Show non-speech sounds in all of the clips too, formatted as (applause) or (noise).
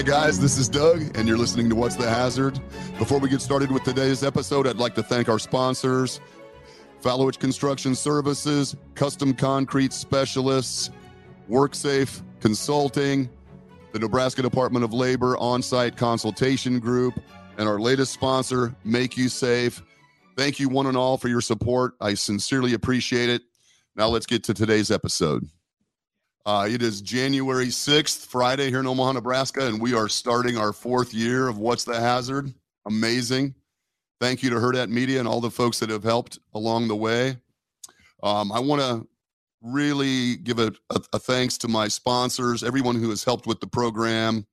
Hi, guys. This is Doug, and you're listening to What's the Hazard. Before we get started with today's episode, I'd like to thank our sponsors Falewitch Construction Services, Custom Concrete Specialists, WorkSafe Consulting, the Nebraska Department of Labor On Site Consultation Group, and our latest sponsor, Mak-U-Safe. Thank you, one and all, for your support. I sincerely appreciate it. Now, let's get to today's episode. Uh, it is January 6th, Friday here in Omaha, Nebraska, and we are starting our fourth year of What's the Hazard? Amazing. Thank you to Hurrdat Media and all the folks that have helped along the way. Um, I want to really give a, a, a, thanks to my sponsors, everyone who has helped with the program.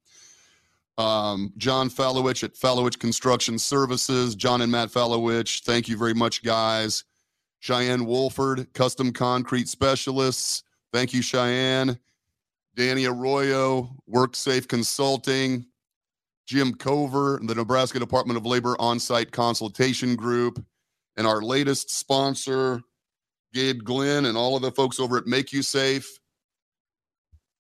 Um, John Falewitch at Falewitch Construction Services, John and Matt Falewitch, thank you very much, guys. Cheyenne Wohlford, Custom Concrete Specialists, Thank you, Cheyenne. Danni Arroyo, WorkSafe Consulting, Jim Cover, the Nebraska Department of Labor On Site Consultation Group, and our latest sponsor, Gabe Glenn, and all of the folks over at Mak-U-Safe,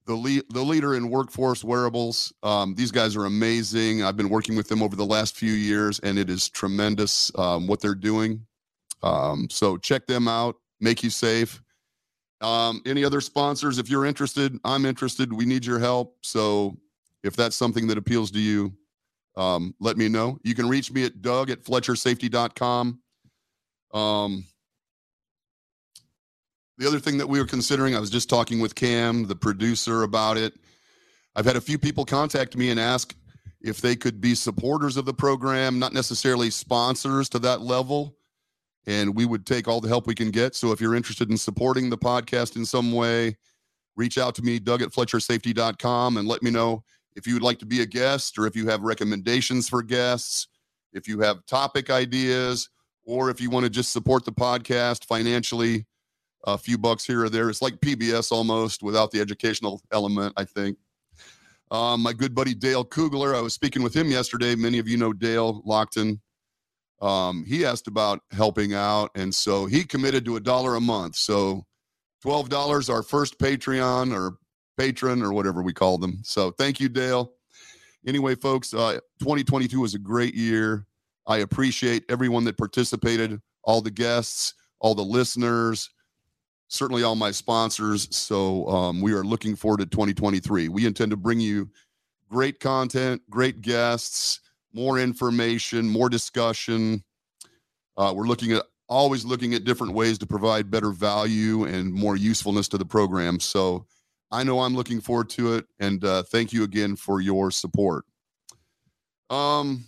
the, lead, the leader in workforce wearables. Um, these guys are amazing. I've been working with them over the last few years, and it is tremendous um, what they're doing. Um, so check them out. Mak-U-Safe. Um, any other sponsors? If you're interested, I'm interested. We need your help. So if that's something that appeals to you, um, let me know. You can reach me at Doug at FletcherSafety.com. Um, the other thing that we were considering, I was just talking with Cam, the producer, about it. I've had a few people contact me and ask if they could be supporters of the program, not necessarily sponsors to that level, and we would take all the help we can get. So if you're interested in supporting the podcast in some way, reach out to me, Doug at FletcherSafety.com, and let me know if you would like to be a guest or if you have recommendations for guests, if you have topic ideas, or if you want to just support the podcast financially, a few bucks here or there. It's like PBS almost without the educational element, I think. Um, my good buddy Dale Kugler, I was speaking with him yesterday. Many of you know Dale Lockton um, he asked about helping out, and so he committed to a dollar a month. So twelve dollars, our first Patreon or patron or whatever we call them. So thank you, Dale. Anyway, folks, uh, 2022 was a great year. I appreciate everyone that participated, all the guests, all the listeners, certainly all my sponsors. So um, we are looking forward to 2023. We intend to bring you great content, great guests more information, more discussion. Uh, we're looking at always looking at different ways to provide better value and more usefulness to the program. So I know I'm looking forward to it, and uh, thank you again for your support. Um,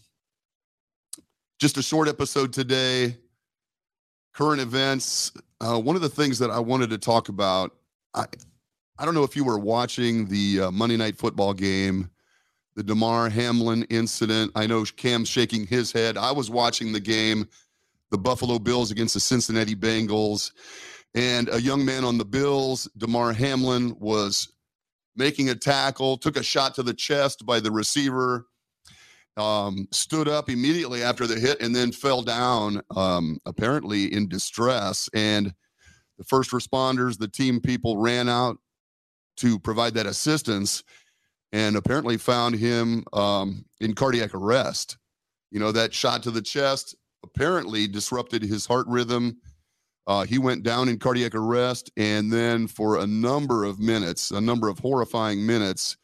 just a short episode today. Current events. Uh, one of the things that I wanted to talk about. I I don't know if you were watching the uh, Monday Night Football game the Damar Hamlin incident. I know Cam's shaking his head. I was watching the game, the Buffalo Bills against the Cincinnati Bengals, and a young man on the Bills, Damar Hamlin, was making a tackle, took a shot to the chest by the receiver, um, stood up immediately after the hit, and then fell down, um, apparently in distress. And the first responders, the team people ran out to provide that assistance and apparently found him um, in cardiac arrest. You know, that shot to the chest apparently disrupted his heart rhythm. Uh, he went down in cardiac arrest, and then for a number of minutes, a number of horrifying minutes,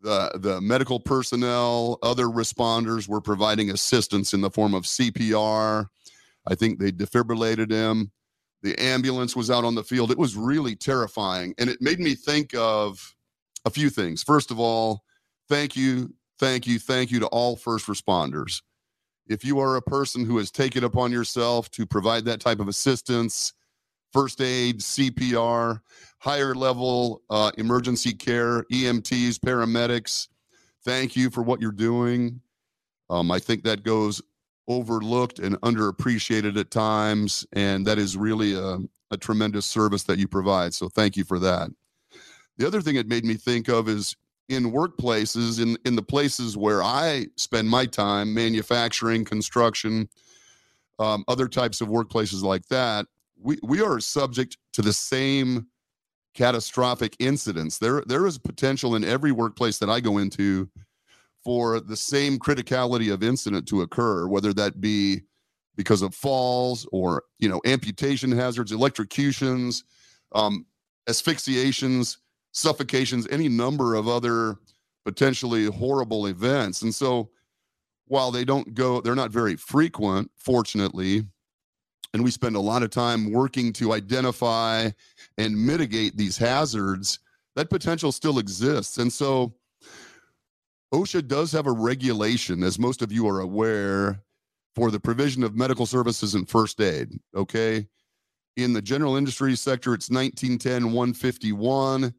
the the medical personnel, other responders were providing assistance in the form of CPR. I think they defibrillated him. The ambulance was out on the field. It was really terrifying, and it made me think of a few things. First of all, thank you, thank you, thank you to all first responders. If you are a person who has taken upon yourself to provide that type of assistance, first aid, CPR, higher level uh, emergency care, EMTs, paramedics, thank you for what you're doing. Um, I think that goes overlooked and underappreciated at times, and that is really a, a tremendous service that you provide. So thank you for that. The other thing it made me think of is in workplaces, in, in the places where I spend my time, manufacturing, construction, um, other types of workplaces like that, we, we are subject to the same catastrophic incidents. There, there is potential in every workplace that I go into for the same criticality of incident to occur, whether that be because of falls or you know amputation hazards, electrocutions, um, asphyxiations, suffocations, any number of other potentially horrible events. And so, while they don't go, they're not very frequent, fortunately. And we spend a lot of time working to identify and mitigate these hazards. That potential still exists. And so, OSHA does have a regulation, as most of you are aware, for the provision of medical services and first aid. Okay. In the general industry sector, it's 1910 151.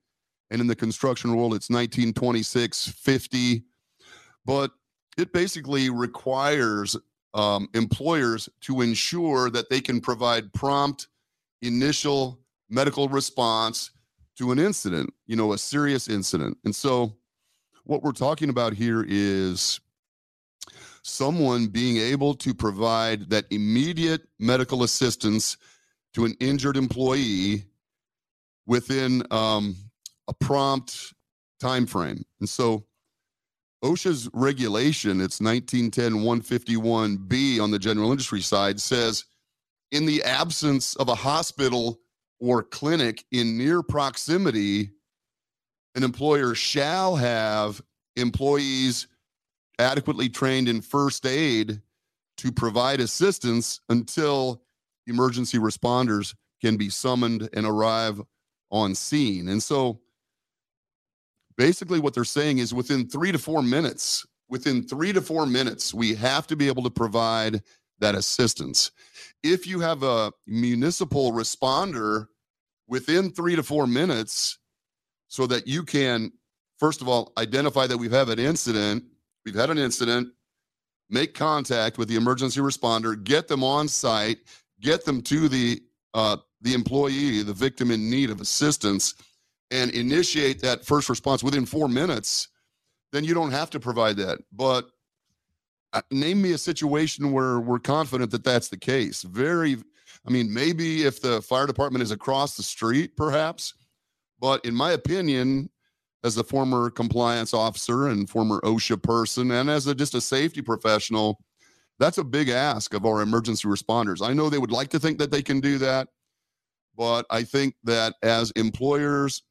And in the construction world, it's 1926 50. But it basically requires um, employers to ensure that they can provide prompt initial medical response to an incident, you know, a serious incident. And so, what we're talking about here is someone being able to provide that immediate medical assistance to an injured employee within um, a prompt time frame. And so OSHA's regulation, it's 1910 151B on the general industry side, says in the absence of a hospital or clinic in near proximity, an employer shall have employees adequately trained in first aid to provide assistance until emergency responders can be summoned and arrive on scene. And so basically what they're saying is within 3 to 4 minutes, within 3 to 4 minutes, we have to be able to provide that assistance. If you have a municipal responder within 3 to 4 minutes so that you can first of all identify that we've had an incident we've had an incident, make contact with the emergency responder, get them on site, get them to the uh, the employee, the victim in need of assistance, and initiate that first response within four minutes, then you don't have to provide that. But uh, name me a situation where we're confident that that's the case. Very, I mean, maybe if the fire department is across the street, perhaps. But in my opinion, as a former compliance officer and former OSHA person, and as a, just a safety professional, that's a big ask of our emergency responders. I know they would like to think that they can do that, but I think that as employers,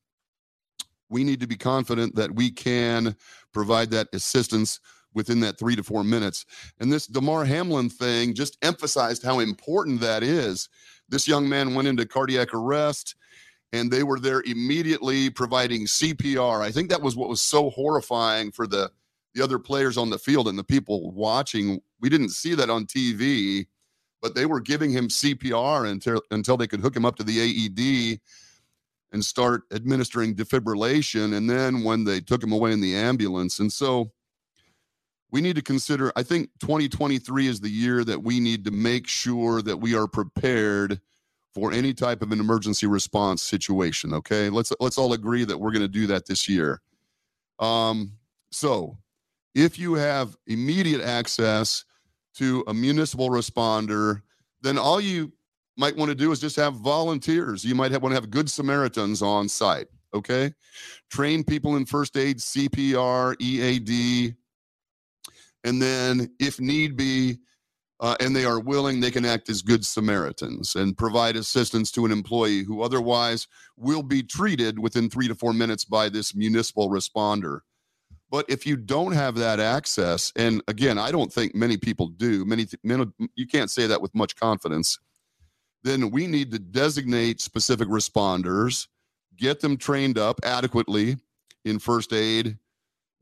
we need to be confident that we can provide that assistance within that three to four minutes. And this Damar Hamlin thing just emphasized how important that is. This young man went into cardiac arrest and they were there immediately providing CPR. I think that was what was so horrifying for the the other players on the field and the people watching. We didn't see that on TV, but they were giving him CPR until until they could hook him up to the AED and start administering defibrillation and then when they took him away in the ambulance. And so we need to consider I think 2023 is the year that we need to make sure that we are prepared for any type of an emergency response situation. Okay, let's let's all agree that we're going to do that this year. Um, so, if you have immediate access to a municipal responder, then all you might want to do is just have volunteers. You might have, want to have good Samaritans on site. Okay, train people in first aid, CPR, EAD, and then if need be uh, and they are willing, they can act as good Samaritans and provide assistance to an employee who otherwise will be treated within three to four minutes by this municipal responder. But if you don't have that access, and again, I don't think many people do, many, many you can't say that with much confidence, then we need to designate specific responders, get them trained up adequately in first aid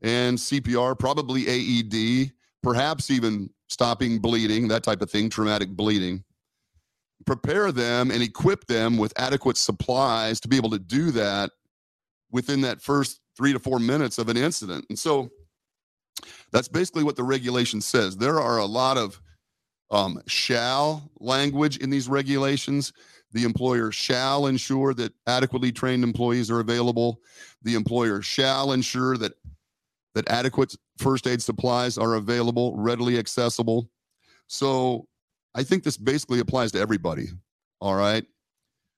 and CPR, probably AED, perhaps even stopping bleeding, that type of thing, traumatic bleeding. Prepare them and equip them with adequate supplies to be able to do that within that first three to four minutes of an incident. And so that's basically what the regulation says. There are a lot of um, shall language in these regulations. The employer shall ensure that adequately trained employees are available. The employer shall ensure that that adequate first aid supplies are available, readily accessible. So I think this basically applies to everybody. All right.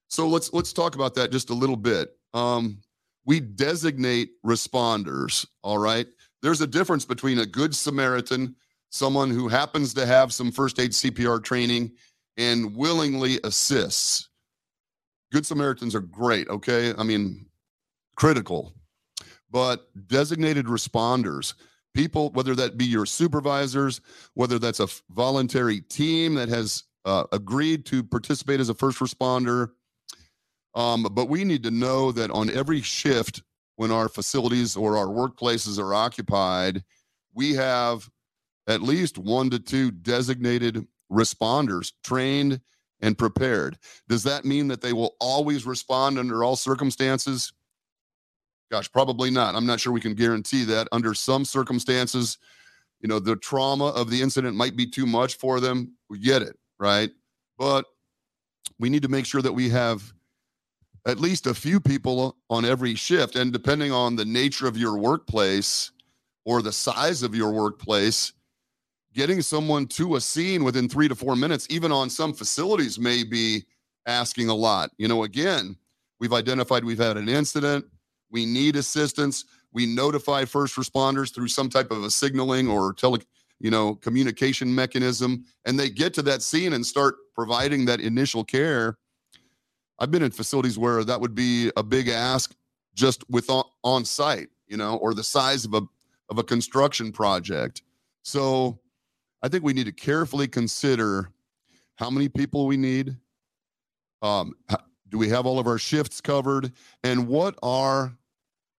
So let's let's talk about that just a little bit. um, we designate responders. All right. There's a difference between a good Samaritan, someone who happens to have some first aid CPR training and willingly assists. Good Samaritans are great. Okay. I mean, critical. But designated responders, people, whether that be your supervisors, whether that's a voluntary team that has uh, agreed to participate as a first responder. Um, but we need to know that on every shift, when our facilities or our workplaces are occupied, we have at least one to two designated responders trained and prepared. Does that mean that they will always respond under all circumstances? Gosh, probably not. I'm not sure we can guarantee that. Under some circumstances, you know, the trauma of the incident might be too much for them. We get it right? But we need to make sure that we have at least a few people on every shift. And depending on the nature of your workplace or the size of your workplace, getting someone to a scene within three to four minutes, even on some facilities, may be asking a lot. You know, again, we've identified we've had an incident, we need assistance. We notify first responders through some type of a signaling or tele you know, communication mechanism, and they get to that scene and start providing that initial care. I've been in facilities where that would be a big ask just with on, on site, you know, or the size of a of a construction project. So I think we need to carefully consider how many people we need. Um, do we have all of our shifts covered? And what are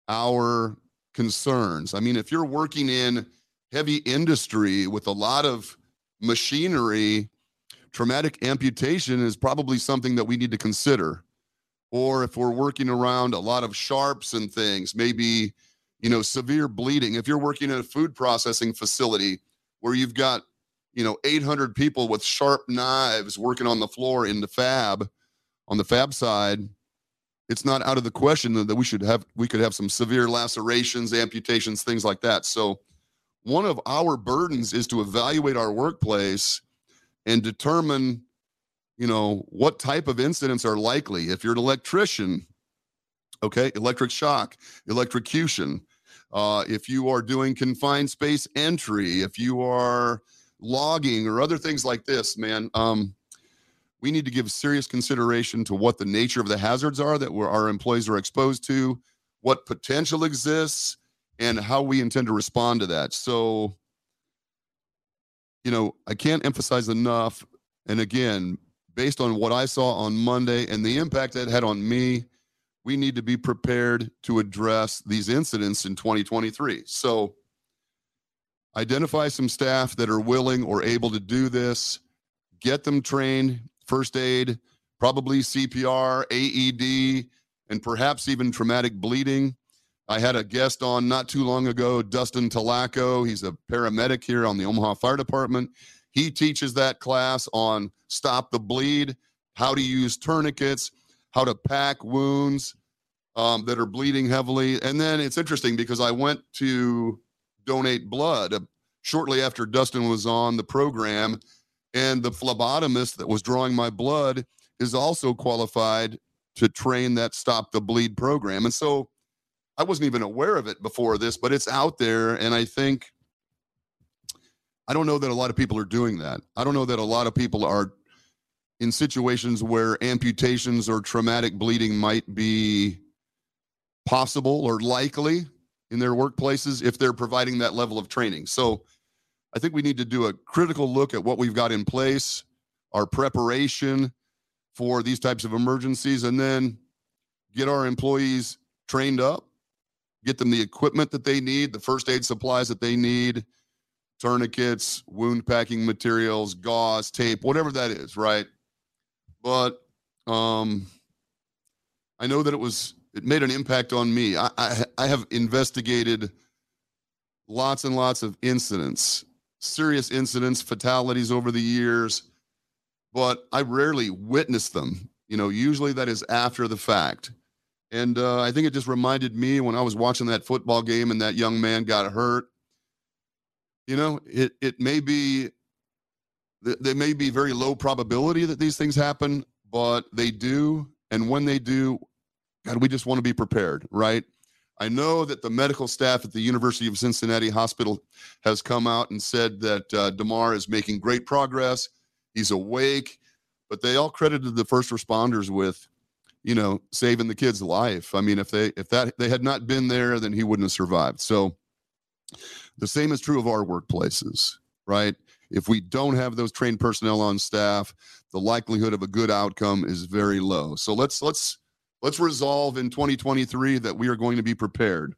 our concerns? I mean, if you're working in heavy industry with a lot of machinery, traumatic amputation is probably something that we need to consider. Or if we're working around a lot of sharps and things, maybe, you know, severe bleeding. If you're working in a food processing facility where you've got, you know, 800 people with sharp knives working on the floor in the fab, on the fab side, it's not out of the question that we should have, we could have some severe lacerations, amputations, things like that. So, one of our burdens is to evaluate our workplace and determine you know what type of incidents are likely if you're an electrician okay electric shock electrocution uh, if you are doing confined space entry if you are logging or other things like this man um, we need to give serious consideration to what the nature of the hazards are that our employees are exposed to what potential exists and how we intend to respond to that. So, you know, I can't emphasize enough. And again, based on what I saw on Monday and the impact that had on me, we need to be prepared to address these incidents in 2023. So, identify some staff that are willing or able to do this, get them trained, first aid, probably CPR, AED, and perhaps even traumatic bleeding I had a guest on not too long ago, Dustin Talaco. He's a paramedic here on the Omaha Fire Department. He teaches that class on stop the bleed, how to use tourniquets, how to pack wounds um, that are bleeding heavily. And then it's interesting because I went to donate blood uh, shortly after Dustin was on the program, and the phlebotomist that was drawing my blood is also qualified to train that stop the bleed program. And so I wasn't even aware of it before this, but it's out there. And I think, I don't know that a lot of people are doing that. I don't know that a lot of people are in situations where amputations or traumatic bleeding might be possible or likely in their workplaces if they're providing that level of training. So I think we need to do a critical look at what we've got in place, our preparation for these types of emergencies, and then get our employees trained up get them the equipment that they need, the first aid supplies that they need, tourniquets, wound packing materials, gauze, tape, whatever that is, right? But um, I know that it was it made an impact on me. I, I, I have investigated lots and lots of incidents, serious incidents, fatalities over the years, but I rarely witnessed them. You know, usually that is after the fact. And uh, I think it just reminded me when I was watching that football game and that young man got hurt. You know, it it may be there may be very low probability that these things happen, but they do. And when they do, God, we just want to be prepared, right? I know that the medical staff at the University of Cincinnati Hospital has come out and said that uh, Damar is making great progress. He's awake, but they all credited the first responders with, you know, saving the kid's life. I mean, if they if that they had not been there, then he wouldn't have survived. So the same is true of our workplaces, right? If we don't have those trained personnel on staff, the likelihood of a good outcome is very low. So let's let's let's resolve in 2023 that we are going to be prepared.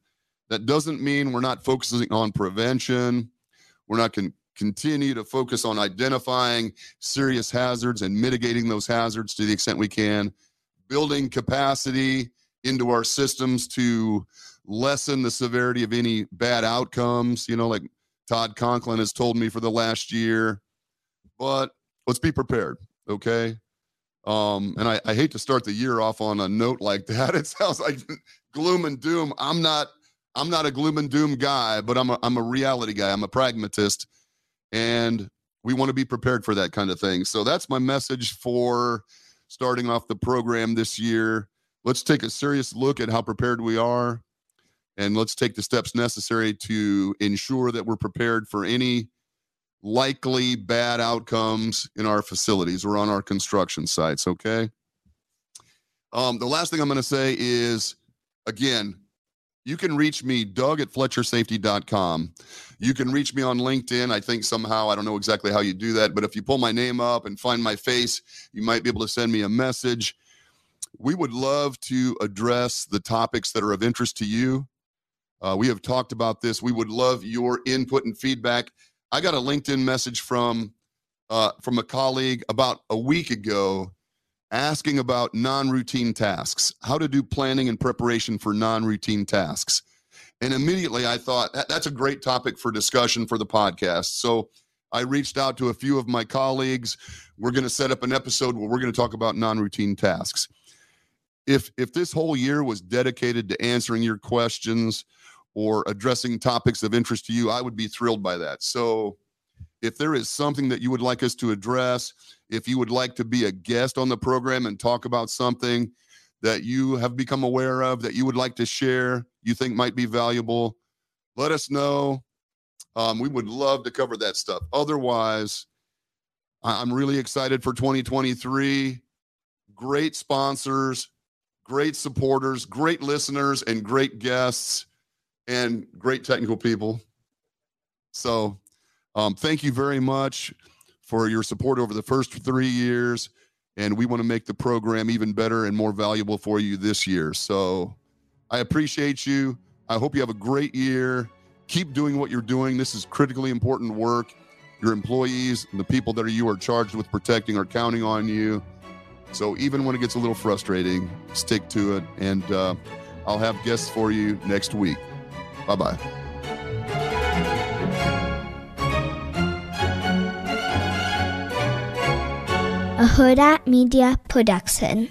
That doesn't mean we're not focusing on prevention. We're not going to continue to focus on identifying serious hazards and mitigating those hazards to the extent we can, building capacity into our systems to lessen the severity of any bad outcomes, you know, like Todd Conklin has told me for the last year. But let's be prepared, okay? Um, and I, I hate to start the year off on a note like that. (laughs) It sounds like gloom and doom. I'm not I'm not a gloom and doom guy, but I'm a I'm a reality guy. I'm a pragmatist. And we want to be prepared for that kind of thing. So that's my message for starting off the program this year. Let's take a serious look at how prepared we are and let's take the steps necessary to ensure that we're prepared for any likely bad outcomes in our facilities or on our construction sites. Okay. Um, the last thing I'm going to say is again, you can reach me, Doug at FletcherSafety.com. You can reach me on LinkedIn. I think somehow, I don't know exactly how you do that, but if you pull my name up and find my face, you might be able to send me a message. We would love to address the topics that are of interest to you. Uh, we have talked about this. We would love your input and feedback. I got a LinkedIn message from uh, from a colleague about a week ago asking about non-routine tasks, how to do planning and preparation for non-routine tasks. And immediately I thought that, that's a great topic for discussion for the podcast. So I reached out to a few of my colleagues. We're going to set up an episode where we're going to talk about non-routine tasks. If if this whole year was dedicated to answering your questions, or addressing topics of interest to you, I would be thrilled by that. So, if there is something that you would like us to address, if you would like to be a guest on the program and talk about something that you have become aware of that you would like to share, you think might be valuable, let us know. Um, we would love to cover that stuff. Otherwise, I'm really excited for 2023. Great sponsors, great supporters, great listeners, and great guests and great technical people. So, um, thank you very much for your support over the first three years. And we want to make the program even better and more valuable for you this year. So, I appreciate you. I hope you have a great year. Keep doing what you're doing. This is critically important work. Your employees and the people that are you are charged with protecting are counting on you. So even when it gets a little frustrating, stick to it. And uh, I'll have guests for you next week. Bye bye. A Hurrdat Media Production.